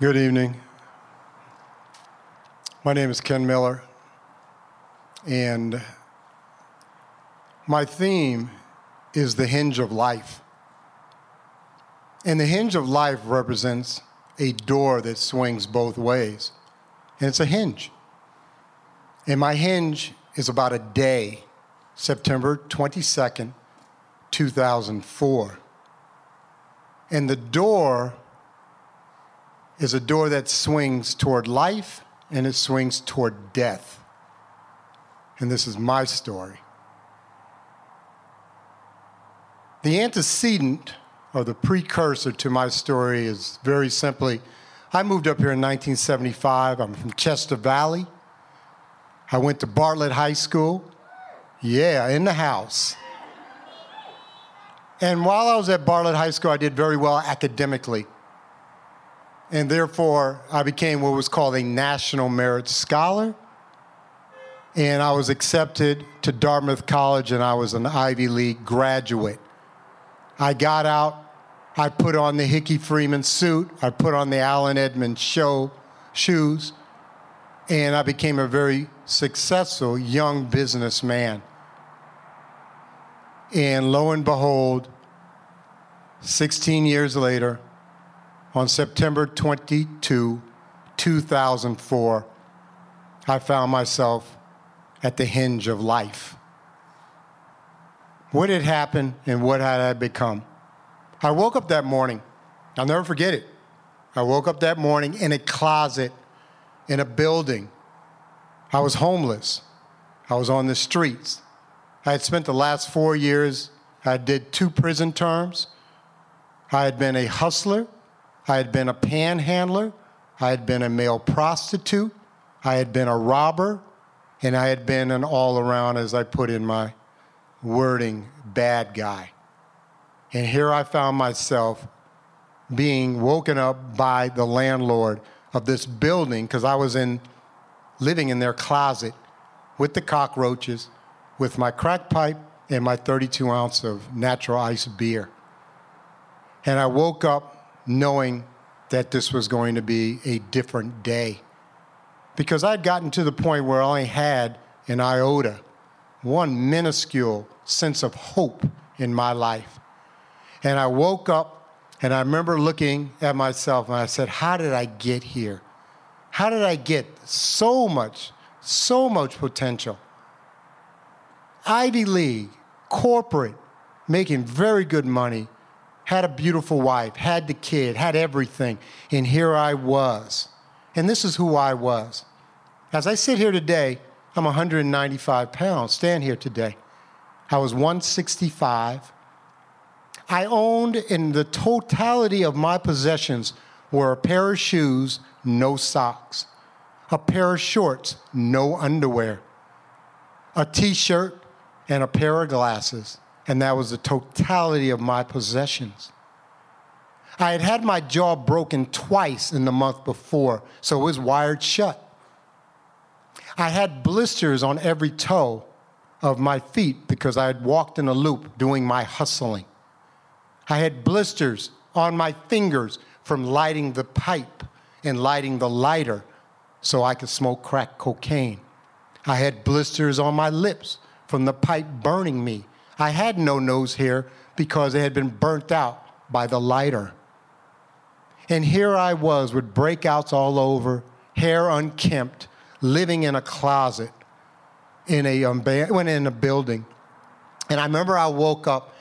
Good evening. My name is Ken Miller, and my theme is the hinge of life. And the hinge of life represents a door that swings both ways, and it's a hinge. And my hinge is about a day, September 22nd, 2004. And the door is a door that swings toward life and it swings toward death. And this is my story. The antecedent or the precursor to my story is very simply I moved up here in 1975. I'm from Chester Valley. I went to Bartlett High School. Yeah, in the house. And while I was at Bartlett High School, I did very well academically. And therefore, I became what was called a National Merit Scholar. And I was accepted to Dartmouth College, and I was an Ivy League graduate. I got out, I put on the Hickey Freeman suit, I put on the Allen Edmonds show shoes, and I became a very successful young businessman. And lo and behold, 16 years later, on September 22, 2004, I found myself at the hinge of life. What had happened and what had I become? I woke up that morning, I'll never forget it. I woke up that morning in a closet in a building. I was homeless. I was on the streets. I had spent the last four years, I did two prison terms. I had been a hustler. I had been a panhandler. I had been a male prostitute. I had been a robber. And I had been an all around, as I put in my wording, bad guy. And here I found myself being woken up by the landlord of this building because I was in living in their closet with the cockroaches, with my crack pipe and my 32 ounce of natural ice beer. And I woke up knowing that this was going to be a different day because I'd gotten to the point where I only had an iota, one minuscule sense of hope in my life. And I woke up and I remember looking at myself and I said, How did I get here? How did I get so much, so much potential? Ivy League, corporate, making very good money, had a beautiful wife, had the kid, had everything. And here I was. And this is who I was. As I sit here today, I'm 195 pounds, stand here today. I was 165. I owned in the totality of my possessions were a pair of shoes, no socks, a pair of shorts, no underwear, a t shirt, and a pair of glasses. And that was the totality of my possessions. I had had my jaw broken twice in the month before, so it was wired shut. I had blisters on every toe of my feet because I had walked in a loop doing my hustling. I had blisters on my fingers from lighting the pipe and lighting the lighter so I could smoke crack cocaine. I had blisters on my lips from the pipe burning me. I had no nose hair because it had been burnt out by the lighter. And here I was with breakouts all over, hair unkempt, living in a closet in a, um, in a building. And I remember I woke up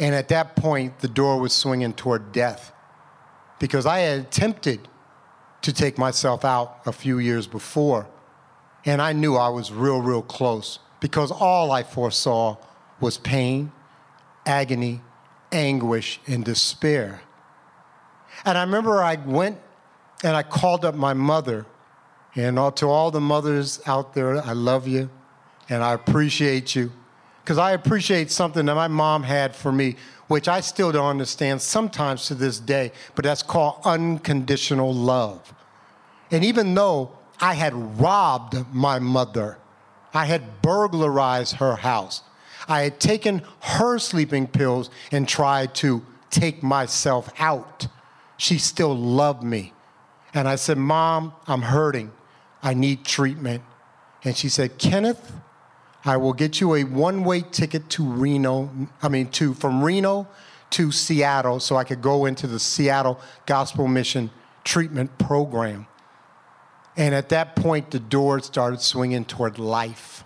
and at that point, the door was swinging toward death because I had attempted to take myself out a few years before. And I knew I was real, real close because all I foresaw was pain, agony, anguish, and despair. And I remember I went and I called up my mother. And to all the mothers out there, I love you and I appreciate you because I appreciate something that my mom had for me, which I still don't understand sometimes to this day, but that's called unconditional love. And even though I had robbed my mother, I had burglarized her house, I had taken her sleeping pills and tried to take myself out, she still loved me. And I said, Mom, I'm hurting. I need treatment. And she said, Kenneth, I will get you a one way ticket to Reno, I mean, to, from Reno to Seattle so I could go into the Seattle Gospel Mission treatment program. And at that point, the door started swinging toward life.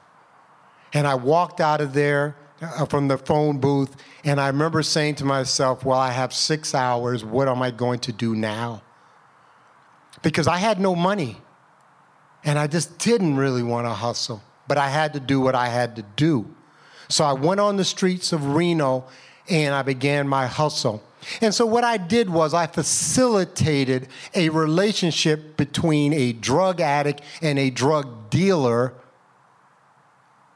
And I walked out of there uh, from the phone booth, and I remember saying to myself, Well, I have six hours. What am I going to do now? Because I had no money, and I just didn't really want to hustle, but I had to do what I had to do. So I went on the streets of Reno and I began my hustle. And so, what I did was, I facilitated a relationship between a drug addict and a drug dealer.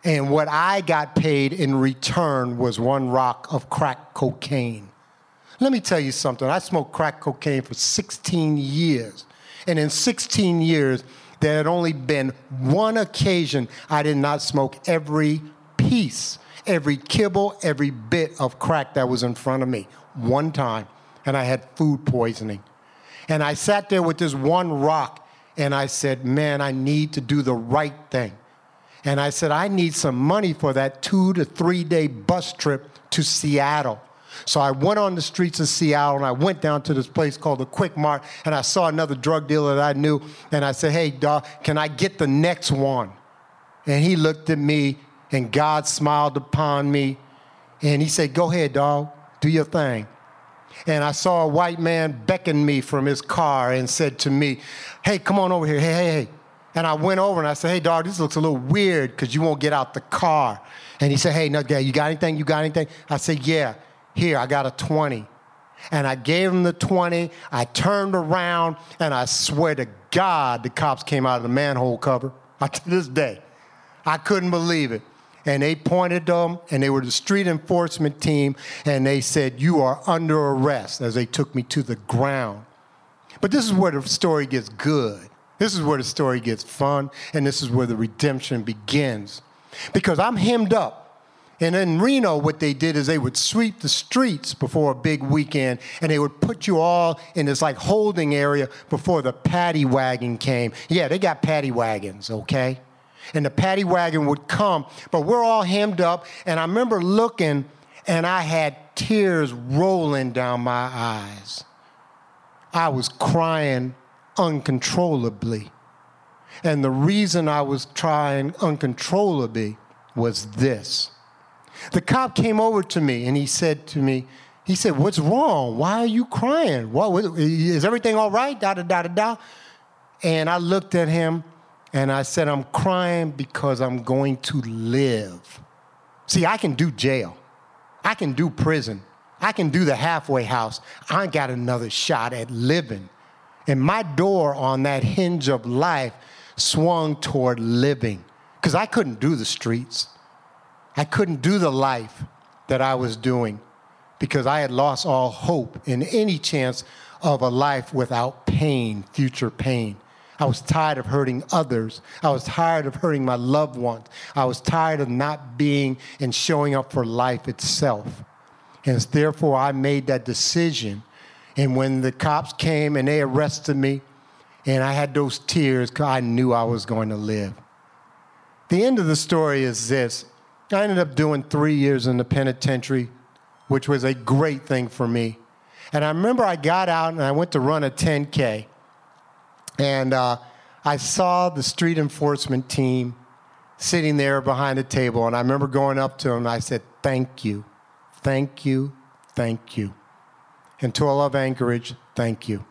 And what I got paid in return was one rock of crack cocaine. Let me tell you something. I smoked crack cocaine for 16 years. And in 16 years, there had only been one occasion I did not smoke every piece, every kibble, every bit of crack that was in front of me one time, and I had food poisoning. And I sat there with this one rock, and I said, Man, I need to do the right thing. And I said, I need some money for that two to three day bus trip to Seattle. So I went on the streets of Seattle and I went down to this place called the Quick Mart and I saw another drug dealer that I knew and I said, Hey, dog, can I get the next one? And he looked at me and God smiled upon me and he said, Go ahead, dog do your thing. And I saw a white man beckon me from his car and said to me, Hey, come on over here. Hey, hey, hey. And I went over and I said, Hey, dog, this looks a little weird because you won't get out the car. And he said, Hey, no, you got anything? You got anything? I said, Yeah, here, I got a 20. And I gave him the 20. I turned around and I swear to God, the cops came out of the manhole cover. I, To this day, I couldn't believe it and they pointed them, and they were the street enforcement team, and they said, You are under arrest as they took me to the ground. But this is where the story gets good. This is where the story gets fun, and this is where the redemption begins. Because I'm hemmed up. And in Reno, what they did is they would sweep the streets before a big weekend, and they would put you all in this like holding area before the paddy wagon came. Yeah, they got paddy wagons, okay? and the paddy wagon would come. But we're all hemmed up, and I remember looking, and I had tears rolling down my eyes. I was crying uncontrollably. And the reason I was crying uncontrollably was this. The cop came over to me and he said to me, he said, What's wrong? Why are you crying? What, is everything all right? Da da da da da. And I looked at him and I said, I'm crying because I'm going to live. See, I can do jail, I can do prison, I can do the halfway house. I got another shot at living. And my door on that hinge of life swung toward living because I couldn't do the streets. I couldn't do the life that I was doing because I had lost all hope in any chance of a life without pain, future pain. I was tired of hurting others. I was tired of hurting my loved ones. I was tired of not being and showing up for life itself. And therefore, I made that decision. And when the cops came and they arrested me, and I had those tears because I knew I was going to live. The end of the story is this I ended up doing three years in the penitentiary, which was a great thing for me. And I remember I got out and I went to run a 10K. And uh, I saw the street enforcement team sitting there behind the table. And I remember going up to them and I said, Thank you, thank you, thank you. And to all of Anchorage, thank you.